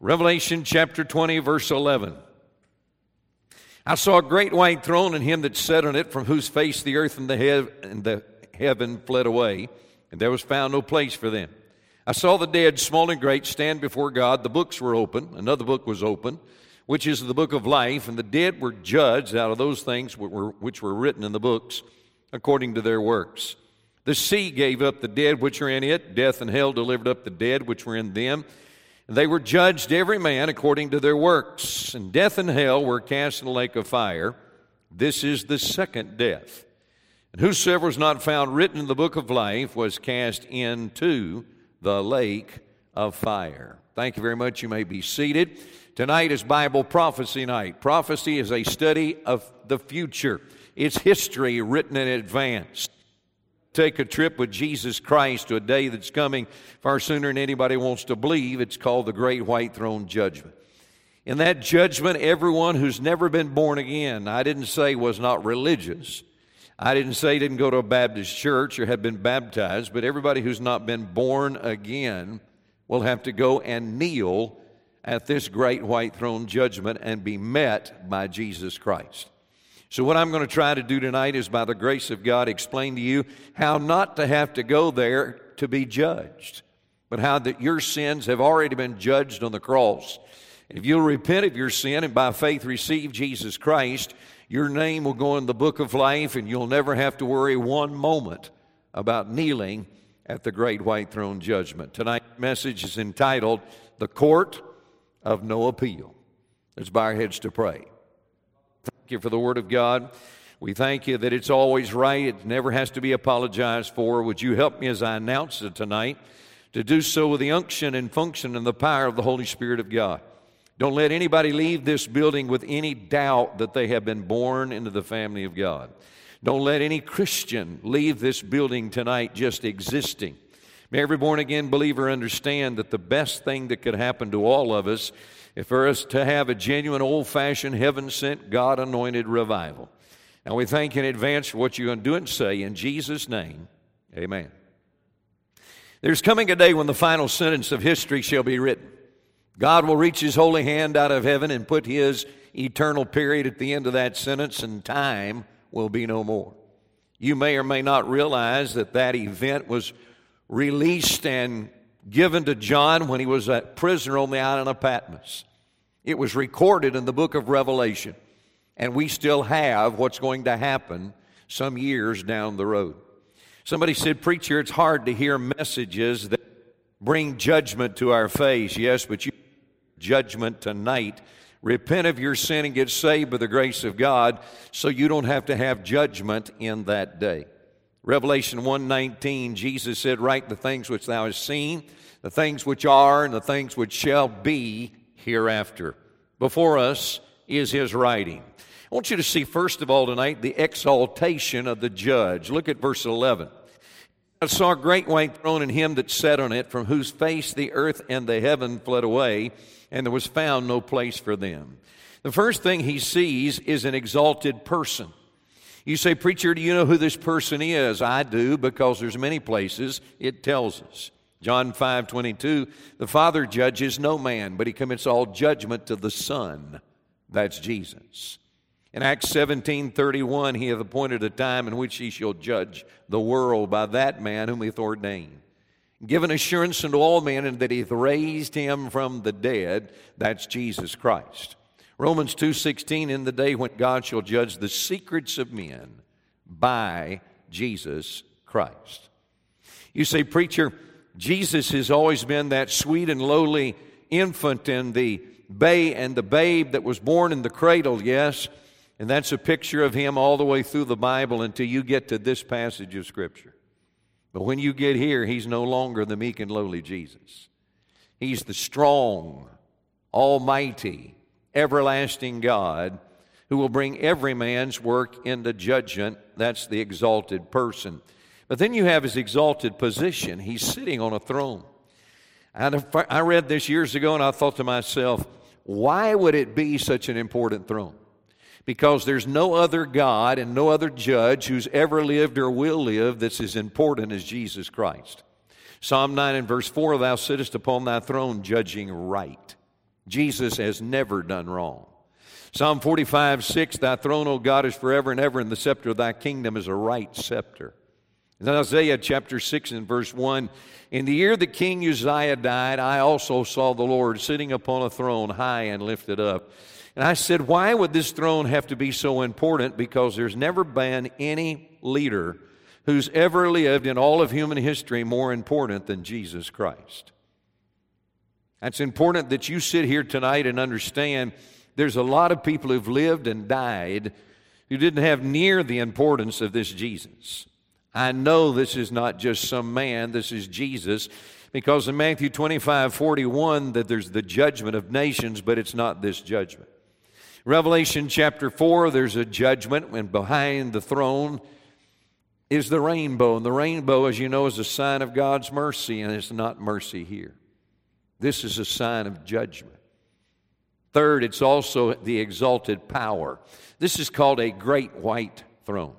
Revelation chapter 20, verse 11. I saw a great white throne and him that sat on it, from whose face the earth and the, hev- and the heaven fled away, and there was found no place for them. I saw the dead, small and great, stand before God. The books were open. Another book was open, which is the book of life, and the dead were judged out of those things which were, which were written in the books according to their works. The sea gave up the dead which are in it. Death and hell delivered up the dead which were in them. They were judged every man according to their works, and death and hell were cast in the lake of fire. This is the second death. And whosoever was not found written in the book of life was cast into the lake of fire. Thank you very much. You may be seated. Tonight is Bible prophecy night. Prophecy is a study of the future, it's history written in advance take a trip with Jesus Christ to a day that's coming far sooner than anybody wants to believe. It's called the Great White Throne Judgment. In that judgment, everyone who's never been born again, I didn't say was not religious. I didn't say didn't go to a Baptist church or had been baptized, but everybody who's not been born again will have to go and kneel at this great white throne judgment and be met by Jesus Christ. So, what I'm going to try to do tonight is, by the grace of God, explain to you how not to have to go there to be judged, but how that your sins have already been judged on the cross. If you'll repent of your sin and by faith receive Jesus Christ, your name will go in the book of life and you'll never have to worry one moment about kneeling at the great white throne judgment. Tonight's message is entitled The Court of No Appeal. Let's bow our heads to pray. Thank you for the Word of God. We thank you that it's always right, it never has to be apologized for. Would you help me as I announce it tonight to do so with the unction and function and the power of the Holy Spirit of God? Don't let anybody leave this building with any doubt that they have been born into the family of God. Don't let any Christian leave this building tonight just existing. May every born again believer understand that the best thing that could happen to all of us for us to have a genuine, old fashioned, heaven sent, God anointed revival. And we thank in advance for what you're going to do and say. In Jesus' name, amen. There's coming a day when the final sentence of history shall be written. God will reach his holy hand out of heaven and put his eternal period at the end of that sentence, and time will be no more. You may or may not realize that that event was released and given to John when he was a prisoner on the island of Patmos. It was recorded in the book of Revelation, and we still have what's going to happen some years down the road. Somebody said, Preacher, it's hard to hear messages that bring judgment to our face. Yes, but you judgment tonight. Repent of your sin and get saved by the grace of God so you don't have to have judgment in that day. Revelation 1:19 Jesus said, "Write the things which thou hast seen, the things which are and the things which shall be hereafter. Before us is his writing. I want you to see, first of all, tonight, the exaltation of the judge. Look at verse 11. I saw a great white throne and him that sat on it, from whose face the earth and the heaven fled away, and there was found no place for them. The first thing he sees is an exalted person. You say, Preacher, do you know who this person is? I do, because there's many places it tells us. John 5 22, the Father judges no man, but he commits all judgment to the Son. That's Jesus. In Acts 17 31, he hath appointed a time in which he shall judge the world by that man whom he hath ordained. Given assurance unto all men, and that he hath raised him from the dead, that's Jesus Christ. Romans 2:16 in the day when God shall judge the secrets of men by Jesus Christ. You say preacher Jesus has always been that sweet and lowly infant and the bay and the babe that was born in the cradle, yes. And that's a picture of him all the way through the Bible until you get to this passage of Scripture. But when you get here, he's no longer the meek and lowly Jesus. He's the strong, almighty, everlasting God who will bring every man's work into judgment. That's the exalted person. But then you have his exalted position. He's sitting on a throne. I read this years ago and I thought to myself, why would it be such an important throne? Because there's no other God and no other judge who's ever lived or will live that's as important as Jesus Christ. Psalm 9 and verse 4 Thou sittest upon thy throne judging right. Jesus has never done wrong. Psalm 45, 6, Thy throne, O God, is forever and ever, and the scepter of thy kingdom is a right scepter. In Isaiah chapter 6 and verse 1, In the year that King Uzziah died, I also saw the Lord sitting upon a throne high and lifted up. And I said, Why would this throne have to be so important? Because there's never been any leader who's ever lived in all of human history more important than Jesus Christ. It's important that you sit here tonight and understand there's a lot of people who've lived and died who didn't have near the importance of this Jesus. I know this is not just some man, this is Jesus, because in Matthew 25 41, that there's the judgment of nations, but it's not this judgment. Revelation chapter 4, there's a judgment, and behind the throne is the rainbow. And the rainbow, as you know, is a sign of God's mercy, and it's not mercy here. This is a sign of judgment. Third, it's also the exalted power. This is called a great white throne.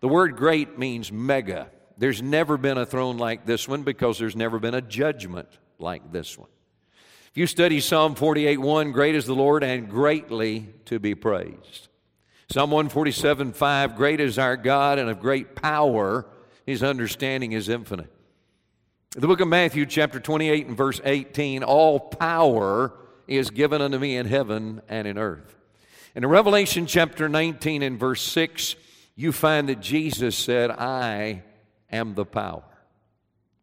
The word great means mega. There's never been a throne like this one because there's never been a judgment like this one. If you study Psalm 48 1, great is the Lord and greatly to be praised. Psalm 147 5, great is our God and of great power, his understanding is infinite. The book of Matthew, chapter 28 and verse 18, all power is given unto me in heaven and in earth. And in Revelation chapter 19 and verse 6, you find that Jesus said, I am the power.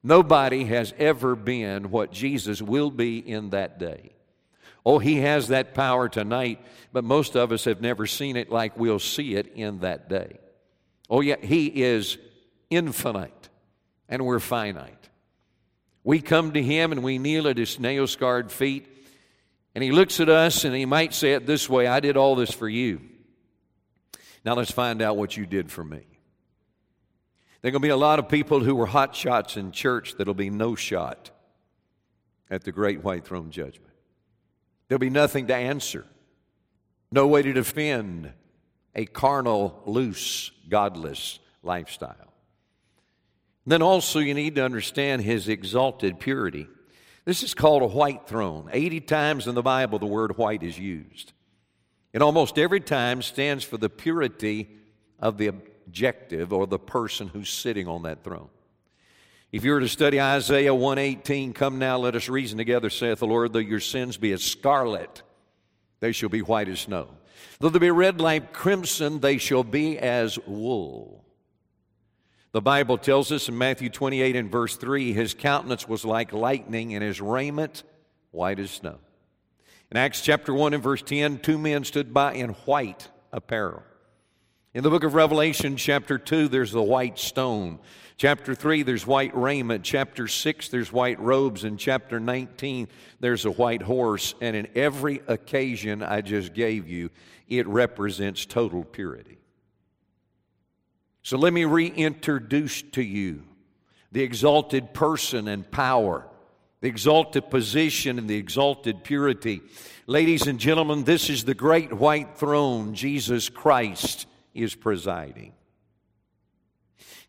Nobody has ever been what Jesus will be in that day. Oh, he has that power tonight, but most of us have never seen it like we'll see it in that day. Oh, yeah, he is infinite, and we're finite. We come to him and we kneel at his nail scarred feet, and he looks at us and he might say it this way I did all this for you. Now let's find out what you did for me. There are going to be a lot of people who were hot shots in church that'll be no shot at the great white throne judgment. There'll be nothing to answer, no way to defend a carnal, loose, godless lifestyle. Then also, you need to understand his exalted purity. This is called a white throne. 80 times in the Bible, the word white is used. And almost every time stands for the purity of the objective or the person who's sitting on that throne. If you were to study Isaiah 118, come now, let us reason together, saith the Lord, though your sins be as scarlet, they shall be white as snow. Though they be red like crimson, they shall be as wool. The Bible tells us in Matthew 28 and verse 3 his countenance was like lightning, and his raiment white as snow. In Acts chapter 1 and verse 10, two men stood by in white apparel. In the book of Revelation, chapter 2, there's the white stone. Chapter 3, there's white raiment. Chapter 6, there's white robes. In chapter 19, there's a white horse. And in every occasion I just gave you, it represents total purity. So let me reintroduce to you the exalted person and power, the exalted position and the exalted purity. Ladies and gentlemen, this is the great white throne. Jesus Christ is presiding.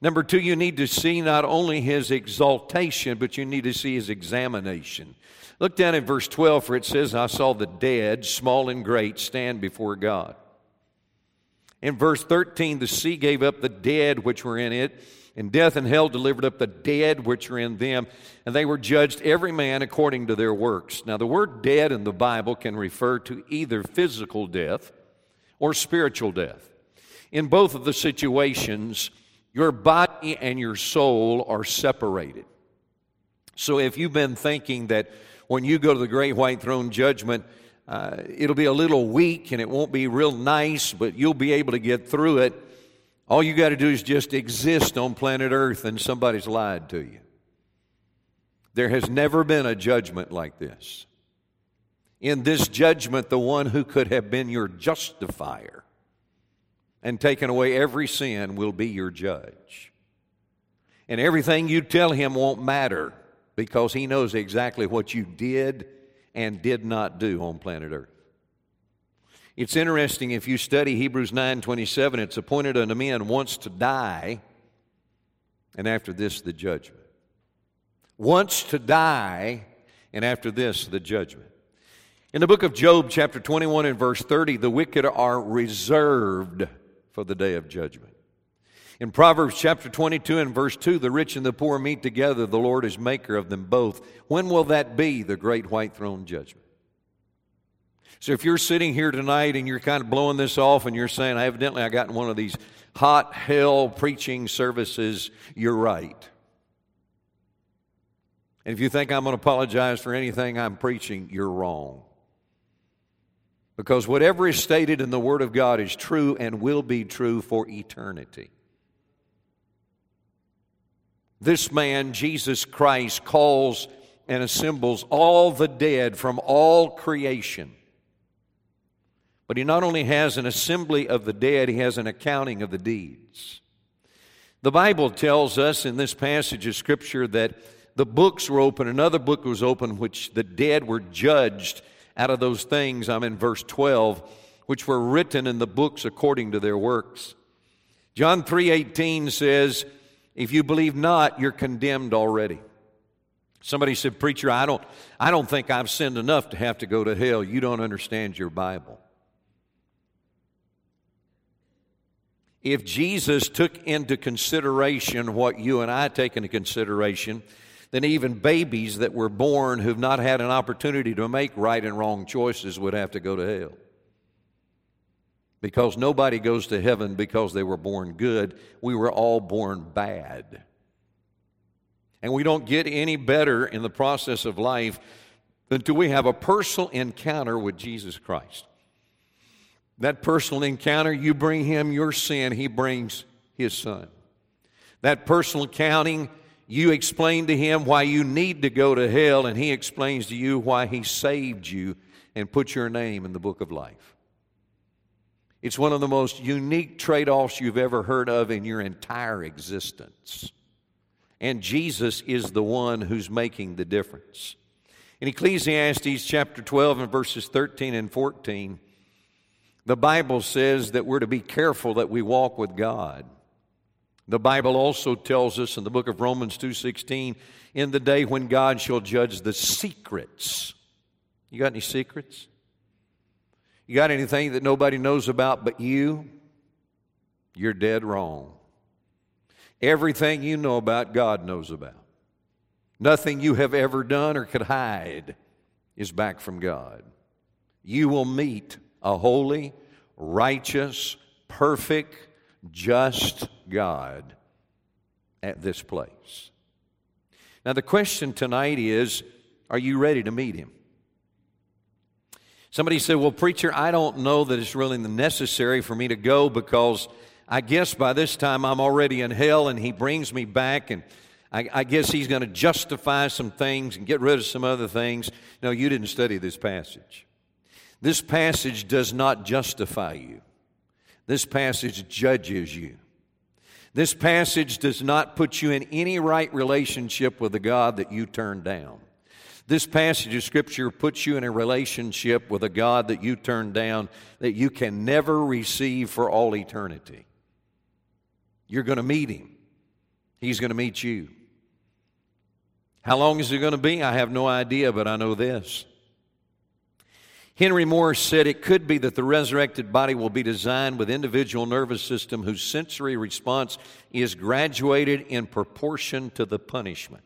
Number two, you need to see not only his exaltation, but you need to see his examination. Look down at verse 12, for it says, I saw the dead, small and great, stand before God. In verse 13, the sea gave up the dead which were in it, and death and hell delivered up the dead which were in them, and they were judged every man according to their works. Now, the word dead in the Bible can refer to either physical death or spiritual death. In both of the situations, your body and your soul are separated. So, if you've been thinking that when you go to the great white throne judgment, uh, it'll be a little weak and it won't be real nice, but you'll be able to get through it. All you got to do is just exist on planet Earth and somebody's lied to you. There has never been a judgment like this. In this judgment, the one who could have been your justifier and taken away every sin will be your judge. And everything you tell him won't matter because he knows exactly what you did and did not do on planet Earth. It's interesting if you study Hebrews 9:27 it's appointed unto men once to die and after this the judgment. Once to die and after this the judgment. In the book of Job, chapter 21 and verse 30, the wicked are reserved for the day of judgment. In Proverbs chapter 22 and verse 2, the rich and the poor meet together. The Lord is maker of them both. When will that be, the great white throne judgment? So if you're sitting here tonight and you're kind of blowing this off and you're saying, evidently I got in one of these hot hell preaching services, you're right. And if you think I'm going to apologize for anything I'm preaching, you're wrong. Because whatever is stated in the Word of God is true and will be true for eternity. This man, Jesus Christ, calls and assembles all the dead from all creation but he not only has an assembly of the dead, he has an accounting of the deeds. The Bible tells us in this passage of Scripture that the books were open, another book was open, which the dead were judged out of those things. I'm in verse 12, which were written in the books according to their works. John 3:18 says, "If you believe not, you're condemned already." Somebody said, "Preacher, I don't I don't think I've sinned enough to have to go to hell. You don't understand your Bible." if Jesus took into consideration what you and I take into consideration, then even babies that were born who've not had an opportunity to make right and wrong choices would have to go to hell. Because nobody goes to heaven because they were born good. We were all born bad. And we don't get any better in the process of life until we have a personal encounter with Jesus Christ. That personal encounter, you bring him your sin, he brings his son. That personal counting, you explain to him why you need to go to hell, and he explains to you why he saved you and put your name in the book of life. It's one of the most unique trade offs you've ever heard of in your entire existence. And Jesus is the one who's making the difference. In Ecclesiastes chapter 12 and verses 13 and 14, the Bible says that we're to be careful that we walk with God. The Bible also tells us in the book of Romans 2:16, in the day when God shall judge the secrets. You got any secrets? You got anything that nobody knows about but you? You're dead wrong. Everything you know about, God knows about. Nothing you have ever done or could hide is back from God. You will meet a holy, righteous, perfect, just God at this place. Now, the question tonight is are you ready to meet Him? Somebody said, Well, preacher, I don't know that it's really necessary for me to go because I guess by this time I'm already in hell and He brings me back and I, I guess He's going to justify some things and get rid of some other things. No, you didn't study this passage. This passage does not justify you. This passage judges you. This passage does not put you in any right relationship with the God that you turned down. This passage of Scripture puts you in a relationship with a God that you turned down that you can never receive for all eternity. You're going to meet Him, He's going to meet you. How long is it going to be? I have no idea, but I know this. Henry Moore said it could be that the resurrected body will be designed with individual nervous system whose sensory response is graduated in proportion to the punishment.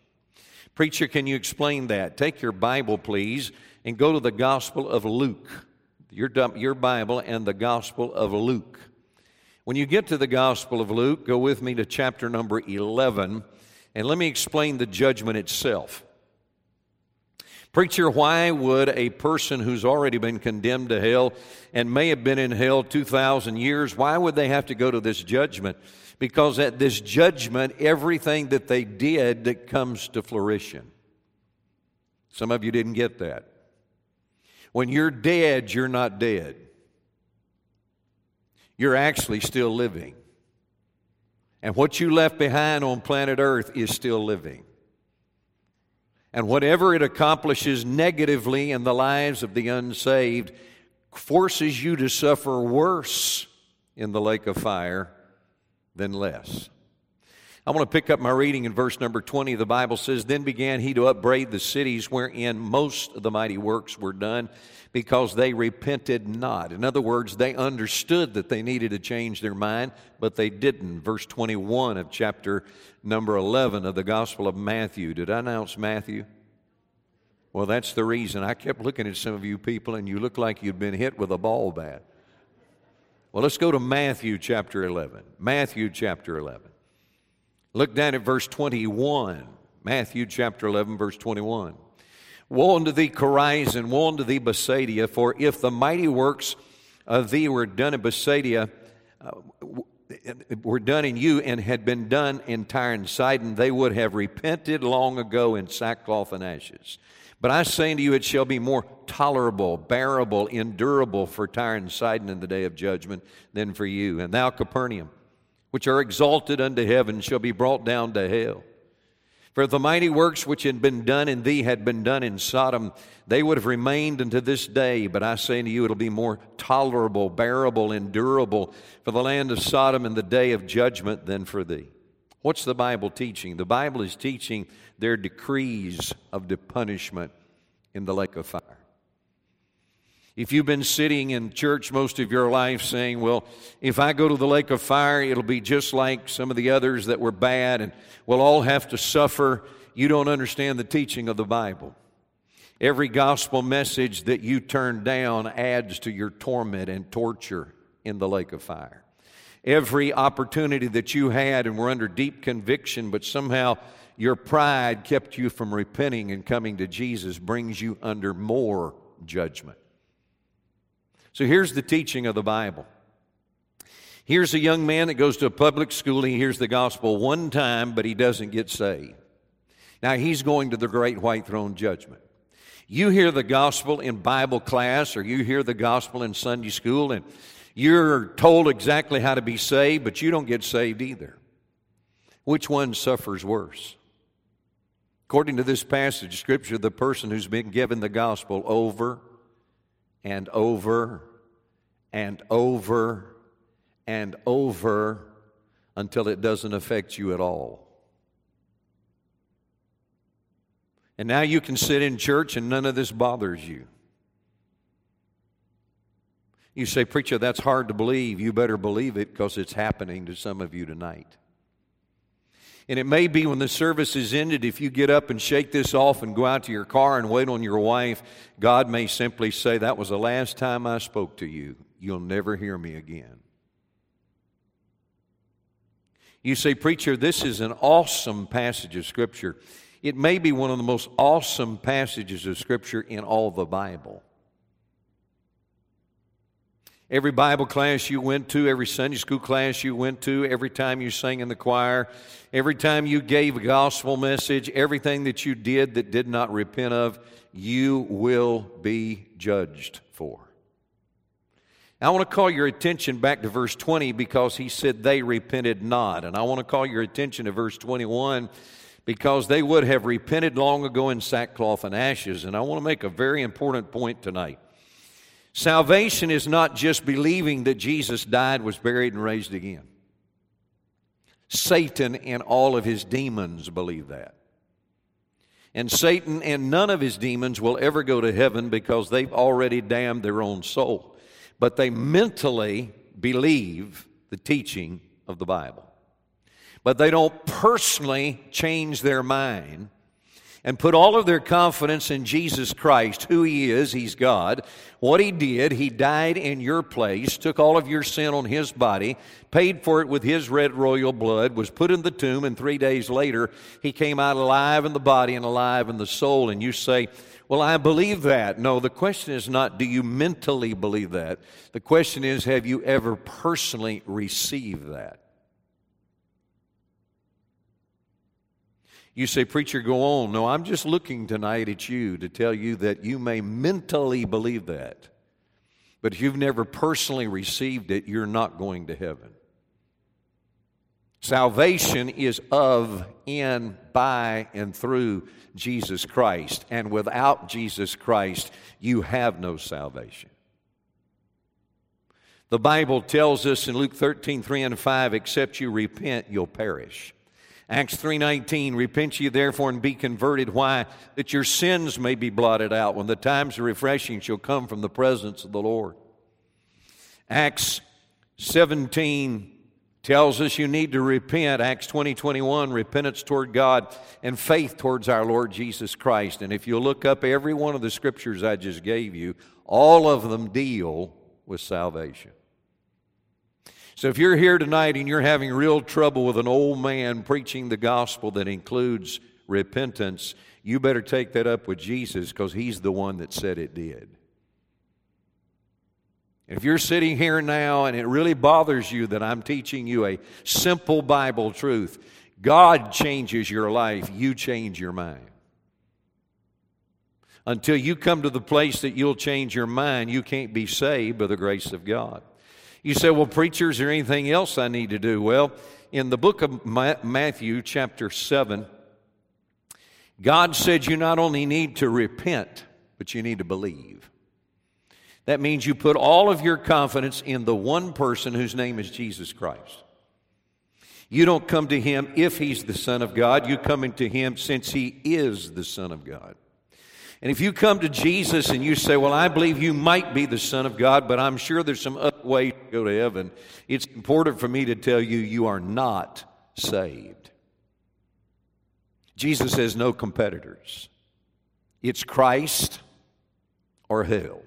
Preacher, can you explain that? Take your Bible, please, and go to the Gospel of Luke. Your, your Bible and the Gospel of Luke. When you get to the Gospel of Luke, go with me to chapter number 11, and let me explain the judgment itself. Preacher, why would a person who's already been condemned to hell and may have been in hell 2,000 years, why would they have to go to this judgment? Because at this judgment, everything that they did that comes to fruition. Some of you didn't get that. When you're dead, you're not dead. You're actually still living. And what you left behind on planet Earth is still living. And whatever it accomplishes negatively in the lives of the unsaved forces you to suffer worse in the lake of fire than less. I want to pick up my reading in verse number 20. The Bible says, Then began he to upbraid the cities wherein most of the mighty works were done because they repented not. In other words, they understood that they needed to change their mind, but they didn't. Verse 21 of chapter number 11 of the Gospel of Matthew. Did I announce Matthew? Well, that's the reason. I kept looking at some of you people, and you look like you'd been hit with a ball bat. Well, let's go to Matthew chapter 11. Matthew chapter 11. Look down at verse 21. Matthew chapter 11, verse 21. Woe unto thee, Chorazin, woe unto thee, Bethsaida, for if the mighty works of thee were done in Bethsaida, uh, were done in you and had been done in Tyre and Sidon, they would have repented long ago in sackcloth and ashes. But I say unto you, it shall be more tolerable, bearable, endurable for Tyre and Sidon in the day of judgment than for you. And thou, Capernaum, which are exalted unto heaven, shall be brought down to hell. For if the mighty works which had been done in thee had been done in Sodom, they would have remained unto this day. But I say unto you, it'll be more tolerable, bearable, endurable for the land of Sodom in the day of judgment than for thee. What's the Bible teaching? The Bible is teaching their decrees of the punishment in the lake of fire. If you've been sitting in church most of your life saying, Well, if I go to the lake of fire, it'll be just like some of the others that were bad, and we'll all have to suffer, you don't understand the teaching of the Bible. Every gospel message that you turn down adds to your torment and torture in the lake of fire. Every opportunity that you had and were under deep conviction, but somehow your pride kept you from repenting and coming to Jesus, brings you under more judgment. So here's the teaching of the Bible. Here's a young man that goes to a public school. He hears the gospel one time, but he doesn't get saved. Now he's going to the great white throne judgment. You hear the gospel in Bible class or you hear the gospel in Sunday school and you're told exactly how to be saved, but you don't get saved either. Which one suffers worse? According to this passage of Scripture, the person who's been given the gospel over and over and over and over until it doesn't affect you at all. And now you can sit in church and none of this bothers you. You say, Preacher, that's hard to believe. You better believe it because it's happening to some of you tonight. And it may be when the service is ended, if you get up and shake this off and go out to your car and wait on your wife, God may simply say, That was the last time I spoke to you. You'll never hear me again. You say, Preacher, this is an awesome passage of Scripture. It may be one of the most awesome passages of Scripture in all the Bible. Every Bible class you went to, every Sunday school class you went to, every time you sang in the choir, every time you gave a gospel message, everything that you did that did not repent of, you will be judged for. I want to call your attention back to verse 20 because he said they repented not. And I want to call your attention to verse 21 because they would have repented long ago in sackcloth and ashes. And I want to make a very important point tonight. Salvation is not just believing that Jesus died, was buried, and raised again. Satan and all of his demons believe that. And Satan and none of his demons will ever go to heaven because they've already damned their own soul. But they mentally believe the teaching of the Bible. But they don't personally change their mind and put all of their confidence in Jesus Christ, who He is, He's God. What He did, He died in your place, took all of your sin on His body, paid for it with His red royal blood, was put in the tomb, and three days later, He came out alive in the body and alive in the soul. And you say, well, I believe that. No, the question is not do you mentally believe that? The question is have you ever personally received that? You say, Preacher, go on. No, I'm just looking tonight at you to tell you that you may mentally believe that. But if you've never personally received it, you're not going to heaven. Salvation is of, in, by, and through Jesus Christ. And without Jesus Christ, you have no salvation. The Bible tells us in Luke 13, 3 and 5, except you repent, you'll perish. Acts 3:19 Repent ye therefore and be converted. Why? That your sins may be blotted out when the times of refreshing shall come from the presence of the Lord. Acts 17 tells us you need to repent. Acts 20 repentance toward god and faith towards our lord jesus christ. And if you look up every one of the scriptures i just gave you all of them deal with salvation so if you're here tonight and you're having real trouble with an old man preaching the gospel that includes repentance, you better take that up with Jesus because he's the one that said it did. If you're sitting here now and it really bothers you that I'm teaching you a simple Bible truth, God changes your life, you change your mind. Until you come to the place that you'll change your mind, you can't be saved by the grace of God. You say, well, preacher, is there anything else I need to do? Well, in the book of Matthew, chapter 7, God said you not only need to repent, but you need to believe. That means you put all of your confidence in the one person whose name is Jesus Christ. You don't come to him if he's the Son of God, you come into him since he is the Son of God. And if you come to Jesus and you say, Well, I believe you might be the Son of God, but I'm sure there's some other way to go to heaven, it's important for me to tell you, you are not saved. Jesus has no competitors. It's Christ or hell.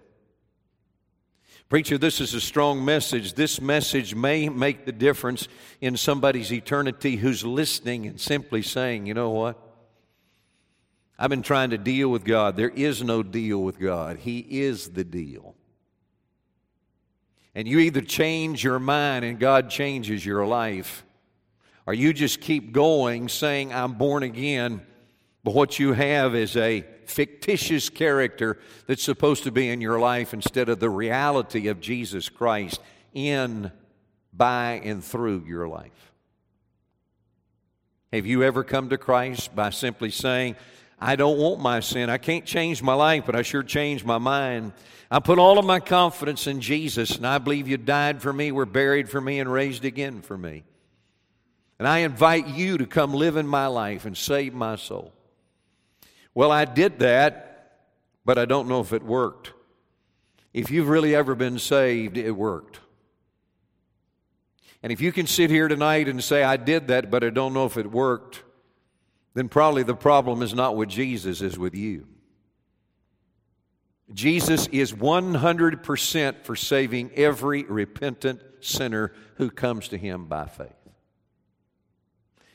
Preacher, this is a strong message. This message may make the difference in somebody's eternity who's listening and simply saying, you know what? I've been trying to deal with God. There is no deal with God, He is the deal. And you either change your mind and God changes your life, or you just keep going saying, I'm born again, but what you have is a fictitious character that's supposed to be in your life instead of the reality of Jesus Christ in, by, and through your life. Have you ever come to Christ by simply saying, I don't want my sin. I can't change my life, but I sure changed my mind. I put all of my confidence in Jesus, and I believe you died for me, were buried for me, and raised again for me. And I invite you to come live in my life and save my soul. Well, I did that, but I don't know if it worked. If you've really ever been saved, it worked. And if you can sit here tonight and say, I did that, but I don't know if it worked, then probably the problem is not with Jesus, is with you. Jesus is 100% for saving every repentant sinner who comes to him by faith.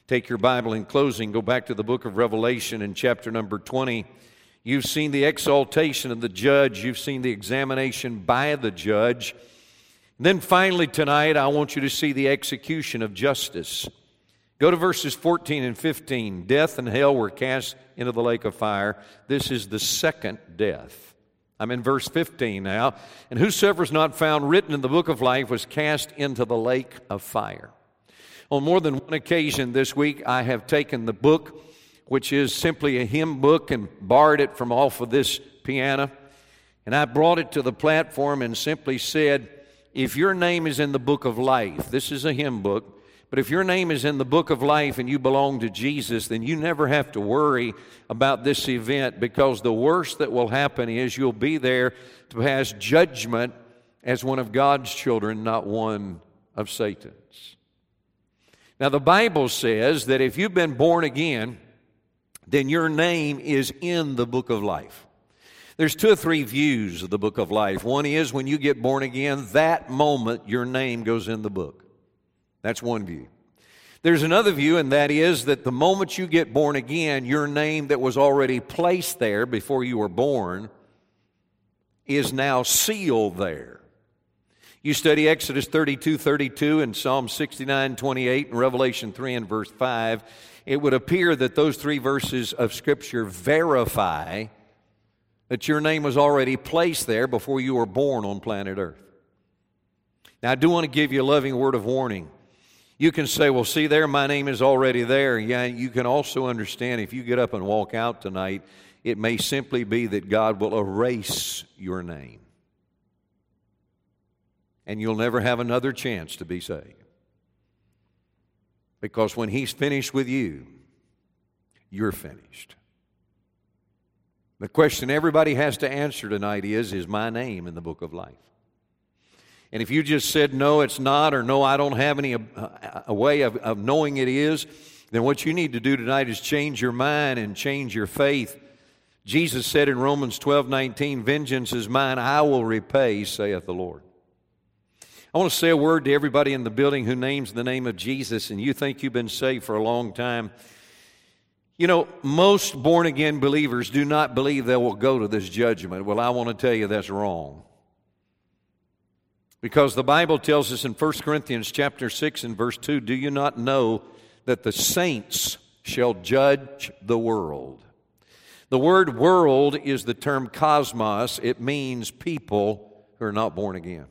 Take your Bible in closing, go back to the book of Revelation in chapter number 20. You've seen the exaltation of the judge, you've seen the examination by the judge. And then finally, tonight, I want you to see the execution of justice. Go to verses 14 and 15. Death and hell were cast into the lake of fire. This is the second death. I'm in verse 15 now. And whosoever is not found written in the book of life was cast into the lake of fire. On more than one occasion this week, I have taken the book, which is simply a hymn book, and borrowed it from off of this piano. And I brought it to the platform and simply said, If your name is in the book of life, this is a hymn book, but if your name is in the book of life and you belong to Jesus, then you never have to worry about this event because the worst that will happen is you'll be there to pass judgment as one of God's children, not one of Satan's. Now, the Bible says that if you've been born again, then your name is in the book of life. There's two or three views of the book of life. One is when you get born again, that moment your name goes in the book. That's one view. There's another view, and that is that the moment you get born again, your name that was already placed there before you were born is now sealed there. You study Exodus 32 32 and Psalm 69 28 and Revelation 3 and verse 5, it would appear that those three verses of Scripture verify that your name was already placed there before you were born on planet Earth. Now, I do want to give you a loving word of warning. You can say, well, see there, my name is already there. Yeah, you can also understand if you get up and walk out tonight, it may simply be that God will erase your name. And you'll never have another chance to be saved. Because when He's finished with you, you're finished. The question everybody has to answer tonight is Is my name in the book of life? And if you just said, No, it's not, or No, I don't have any uh, a way of, of knowing it is, then what you need to do tonight is change your mind and change your faith. Jesus said in Romans 12 19, Vengeance is mine, I will repay, saith the Lord. I want to say a word to everybody in the building who names the name of Jesus and you think you've been saved for a long time. You know, most born again believers do not believe they will go to this judgment. Well, I want to tell you that's wrong. Because the Bible tells us in 1 Corinthians chapter 6 and verse 2, do you not know that the saints shall judge the world? The word world is the term cosmos. It means people who are not born again.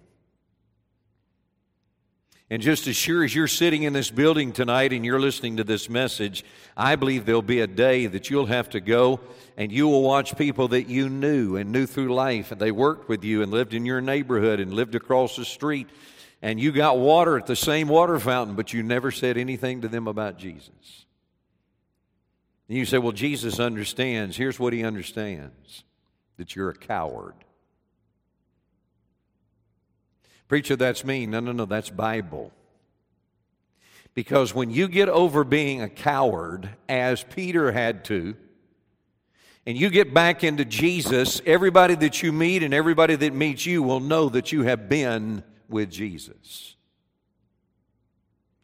And just as sure as you're sitting in this building tonight and you're listening to this message, I believe there'll be a day that you'll have to go and you will watch people that you knew and knew through life, and they worked with you and lived in your neighborhood and lived across the street, and you got water at the same water fountain, but you never said anything to them about Jesus. And you say, Well, Jesus understands. Here's what he understands that you're a coward. Preacher, that's me. No, no, no, that's Bible. Because when you get over being a coward, as Peter had to, and you get back into Jesus, everybody that you meet and everybody that meets you will know that you have been with Jesus.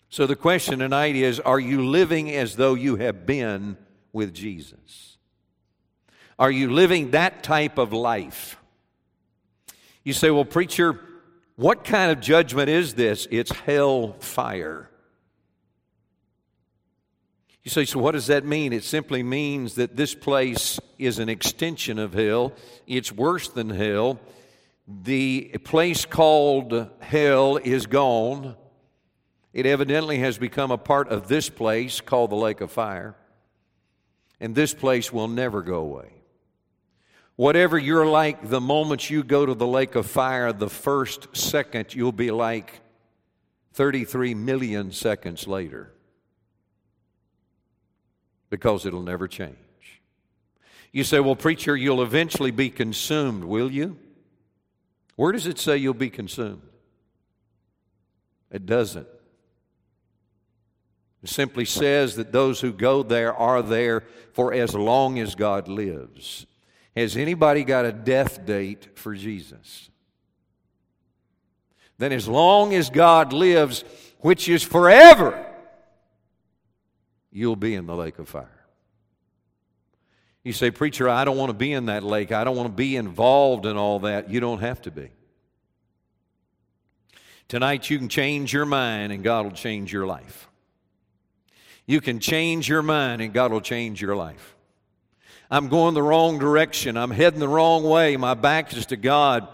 So the question tonight is Are you living as though you have been with Jesus? Are you living that type of life? You say, Well, preacher, what kind of judgment is this? It's hell fire. You say, so what does that mean? It simply means that this place is an extension of hell. It's worse than hell. The place called hell is gone. It evidently has become a part of this place called the lake of fire. And this place will never go away. Whatever you're like the moment you go to the lake of fire, the first second you'll be like 33 million seconds later because it'll never change. You say, Well, preacher, you'll eventually be consumed, will you? Where does it say you'll be consumed? It doesn't. It simply says that those who go there are there for as long as God lives. Has anybody got a death date for Jesus? Then, as long as God lives, which is forever, you'll be in the lake of fire. You say, Preacher, I don't want to be in that lake. I don't want to be involved in all that. You don't have to be. Tonight, you can change your mind and God will change your life. You can change your mind and God will change your life. I'm going the wrong direction. I'm heading the wrong way. My back is to God.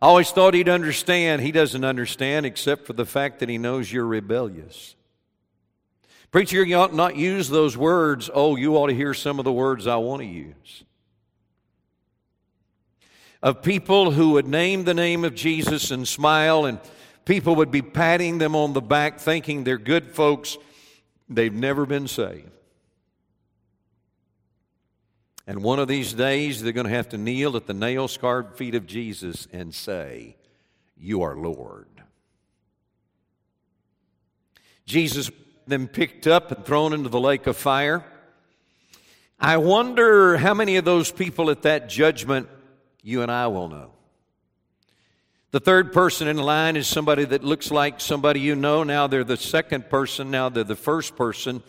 I always thought He'd understand. He doesn't understand except for the fact that He knows you're rebellious. Preacher, you ought not use those words. Oh, you ought to hear some of the words I want to use. Of people who would name the name of Jesus and smile, and people would be patting them on the back thinking they're good folks. They've never been saved. And one of these days, they're going to have to kneel at the nail scarred feet of Jesus and say, You are Lord. Jesus then picked up and thrown into the lake of fire. I wonder how many of those people at that judgment you and I will know. The third person in line is somebody that looks like somebody you know. Now they're the second person, now they're the first person.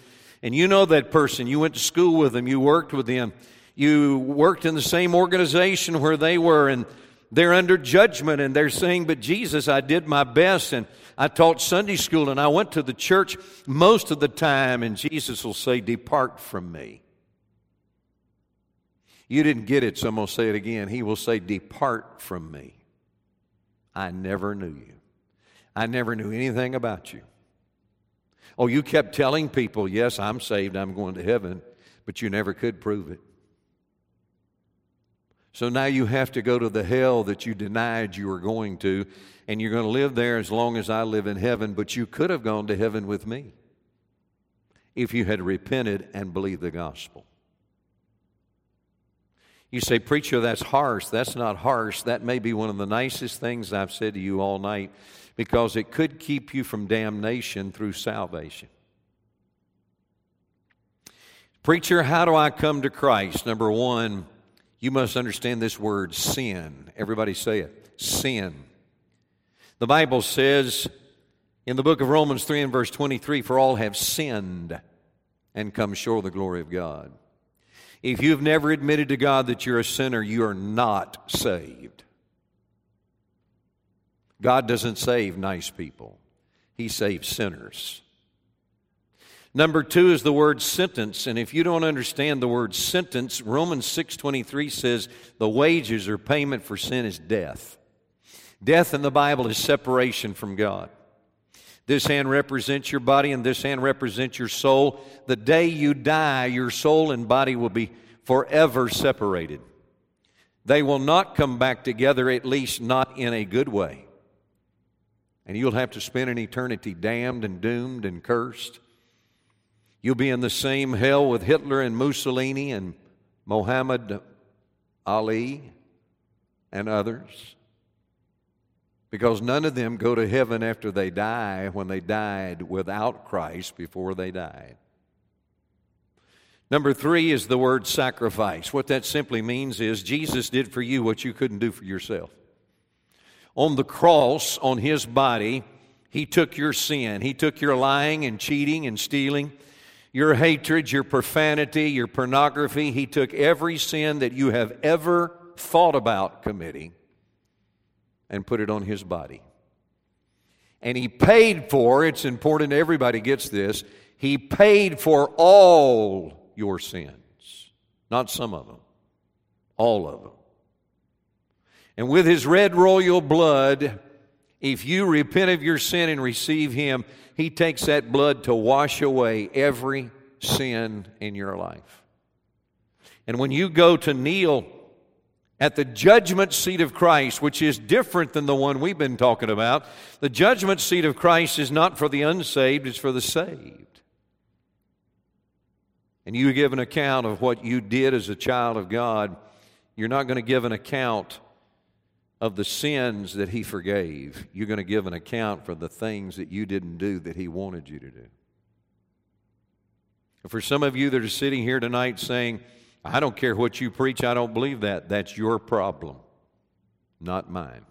And you know that person. You went to school with them, you worked with them you worked in the same organization where they were, and they're under judgment, and they're saying, But Jesus, I did my best, and I taught Sunday school, and I went to the church most of the time, and Jesus will say, Depart from me. You didn't get it, so I'm going to say it again. He will say, Depart from me. I never knew you. I never knew anything about you. Oh, you kept telling people, Yes, I'm saved, I'm going to heaven, but you never could prove it. So now you have to go to the hell that you denied you were going to, and you're going to live there as long as I live in heaven, but you could have gone to heaven with me. if you had repented and believed the gospel. You say, Preacher, that's harsh. That's not harsh. That may be one of the nicest things I've said to you all night because it could keep you from damnation through salvation. Preacher, how do I come to Christ? Number one, you must understand this word sin. Everybody say it sin. The Bible says in the book of Romans 3 and verse 23 For all have sinned and come short of the glory of God. If you've never admitted to God that you're a sinner, you are not saved. God doesn't save nice people, He saves sinners. Number two is the word sentence. And if you don't understand the word sentence, Romans 6.23 says the wages or payment for sin is death. Death in the Bible is separation from God. This hand represents your body and this hand represents your soul. The day you die, your soul and body will be forever separated. They will not come back together, at least not in a good way. And you'll have to spend an eternity damned and doomed and cursed. You'll be in the same hell with Hitler and Mussolini and Muhammad Ali and others because none of them go to heaven after they die when they died without Christ before they died. Number three is the word sacrifice. What that simply means is Jesus did for you what you couldn't do for yourself. On the cross, on his body, he took your sin. He took your lying and cheating and stealing, your hatred, your profanity, your pornography. He took every sin that you have ever thought about committing and put it on his body. And he paid for, it's important everybody gets this, he paid for all your sins, not some of them, all of them. And with his red royal blood, if you repent of your sin and receive him, he takes that blood to wash away every sin in your life. And when you go to kneel at the judgment seat of Christ, which is different than the one we've been talking about. The judgment seat of Christ is not for the unsaved, it's for the saved. And you give an account of what you did as a child of God. You're not going to give an account of the sins that He forgave. You're going to give an account for the things that you didn't do that He wanted you to do. For some of you that are sitting here tonight saying, I don't care what you preach, I don't believe that. That's your problem, not mine.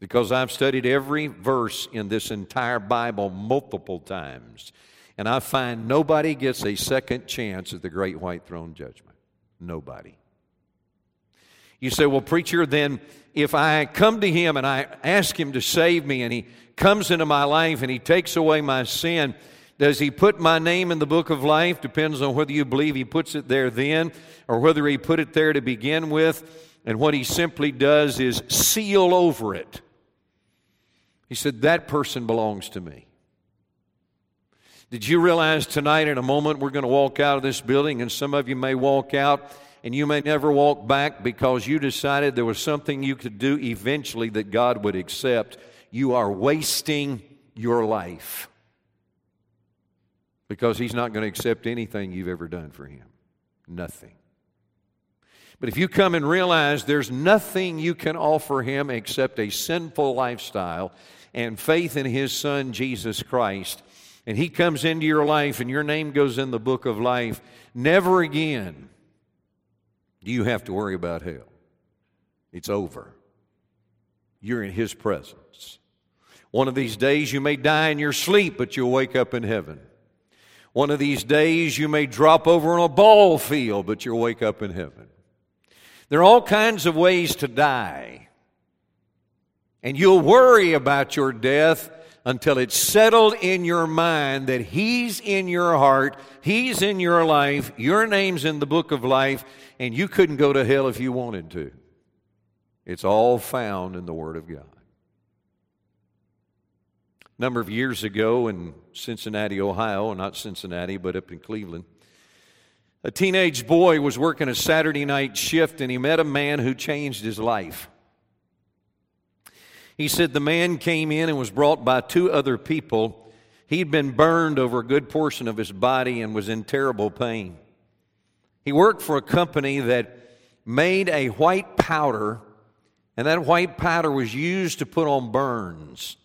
Because I've studied every verse in this entire Bible multiple times, and I find nobody gets a second chance at the great white throne judgment. Nobody. You say, well, preacher, then if I come to him and I ask him to save me and he comes into my life and he takes away my sin, does he put my name in the book of life? Depends on whether you believe he puts it there then or whether he put it there to begin with. And what he simply does is seal over it. He said, That person belongs to me. Did you realize tonight, in a moment, we're going to walk out of this building, and some of you may walk out and you may never walk back because you decided there was something you could do eventually that God would accept. You are wasting your life because He's not going to accept anything you've ever done for Him. Nothing. But if you come and realize there's nothing you can offer Him except a sinful lifestyle and faith in His Son, Jesus Christ, and He comes into your life and your name goes in the book of life, never again you have to worry about hell. It's over. You're in His presence. One of these days you may die in your sleep, but you'll wake up in heaven. One of these days you may drop over on a ball field, but you'll wake up in heaven. There are all kinds of ways to die. And you'll worry about your death until it's settled in your mind that He's in your heart, He's in your life, your name's in the book of life, and you couldn't go to hell if you wanted to. It's all found in the Word of God A number of years ago in Cincinnati, Ohio, not Cincinnati, but up in Cleveland. A teenage boy was working a Saturday night shift and he met a man who changed his life. He said the man came in and was brought by two other people. He'd been burned over a good portion of his body and was in terrible pain. He worked for a company that made a white powder, and that white powder was used to put on burns.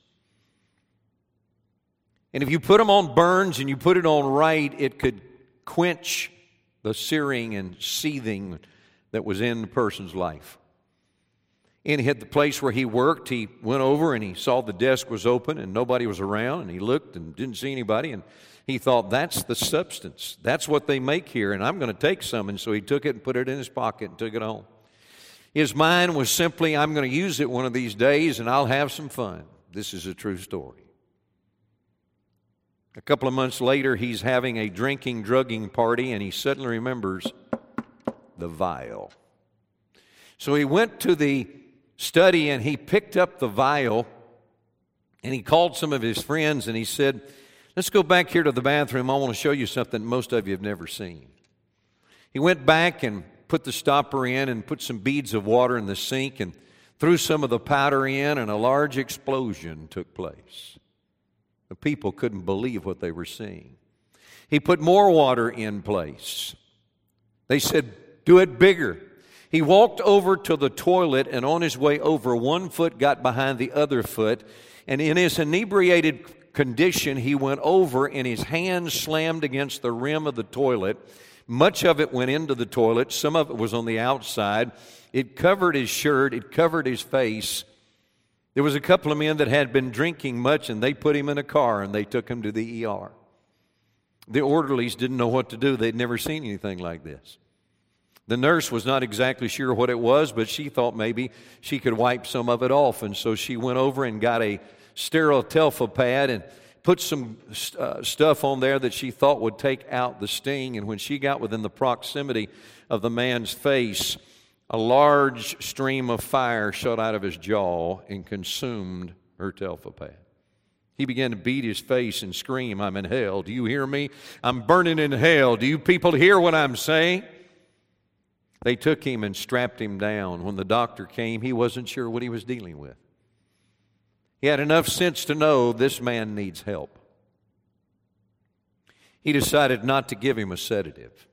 And if you put them on burns and you put it on right, it could quench the searing and seething that was in the person's life. And he had the place where he worked. He went over and he saw the desk was open and nobody was around. And he looked and didn't see anybody. And he thought, that's the substance. That's what they make here. And I'm going to take some. And so he took it and put it in his pocket and took it home. His mind was simply, I'm going to use it one of these days and I'll have some fun. This is a true story. A couple of months later, he's having a drinking, drugging party, and he suddenly remembers the vial. So he went to the study and he picked up the vial and he called some of his friends and he said, Let's go back here to the bathroom. I want to show you something most of you have never seen. He went back and put the stopper in and put some beads of water in the sink and threw some of the powder in, and a large explosion took place. The people couldn't believe what they were seeing. He put more water in place. They said, Do it bigger. He walked over to the toilet and on his way over, one foot got behind the other foot. And in his inebriated condition, he went over and his hand slammed against the rim of the toilet. Much of it went into the toilet, some of it was on the outside. It covered his shirt, it covered his face. There was a couple of men that had been drinking much and they put him in a car and they took him to the ER. The orderlies didn't know what to do, they'd never seen anything like this. The nurse was not exactly sure what it was, but she thought maybe she could wipe some of it off. And so she went over and got a sterile Telfa pad and put some uh, stuff on there that she thought would take out the sting. And when she got within the proximity of the man's face, a large stream of fire shot out of his jaw and consumed her Telfa pad. He began to beat his face and scream, I'm in hell. Do you hear me? I'm burning in hell. Do you people hear what I'm saying? They took him and strapped him down. When the doctor came, he wasn't sure what he was dealing with. He had enough sense to know this man needs help. He decided not to give him a sedative.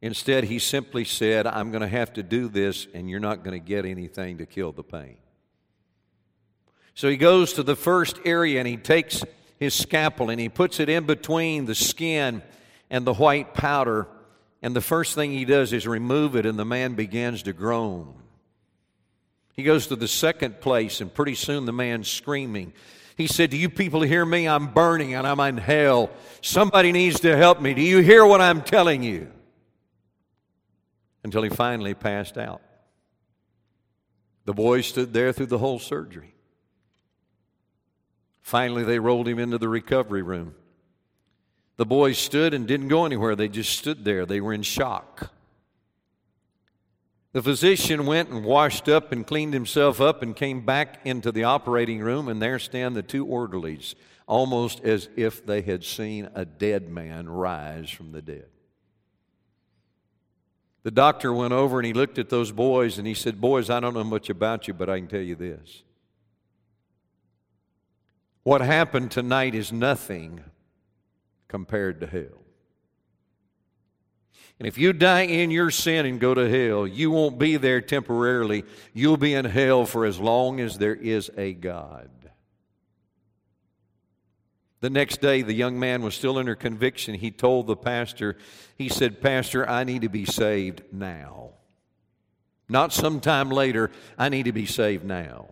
Instead, he simply said, I'm going to have to do this, and you're not going to get anything to kill the pain. So he goes to the first area and he takes his scalpel and he puts it in between the skin and the white powder and the first thing he does is remove it, and the man begins to groan. He goes to the second place, and pretty soon the man's screaming. He said, Do you people hear me? I'm burning and I'm in hell. Somebody needs to help me. Do you hear what I'm telling you? Until he finally passed out. The boys stood there through the whole surgery. Finally, they rolled him into the recovery room. The boys stood and didn't go anywhere. They just stood there. They were in shock. The physician went and washed up and cleaned himself up and came back into the operating room, and there stand the two orderlies, almost as if they had seen a dead man rise from the dead. The doctor went over and he looked at those boys and he said, Boys, I don't know much about you, but I can tell you this. What happened tonight is nothing compared to hell. And if you die in your sin and go to hell, you won't be there temporarily. You'll be in hell for as long as there is a God. The next day, the young man was still under conviction. He told the pastor, he said, Pastor, I need to be saved now. Not sometime later, I need to be saved now.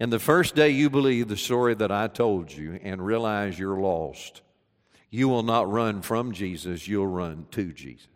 And the first day you believe the story that I told you and realize you're lost, you will not run from Jesus, you'll run to Jesus.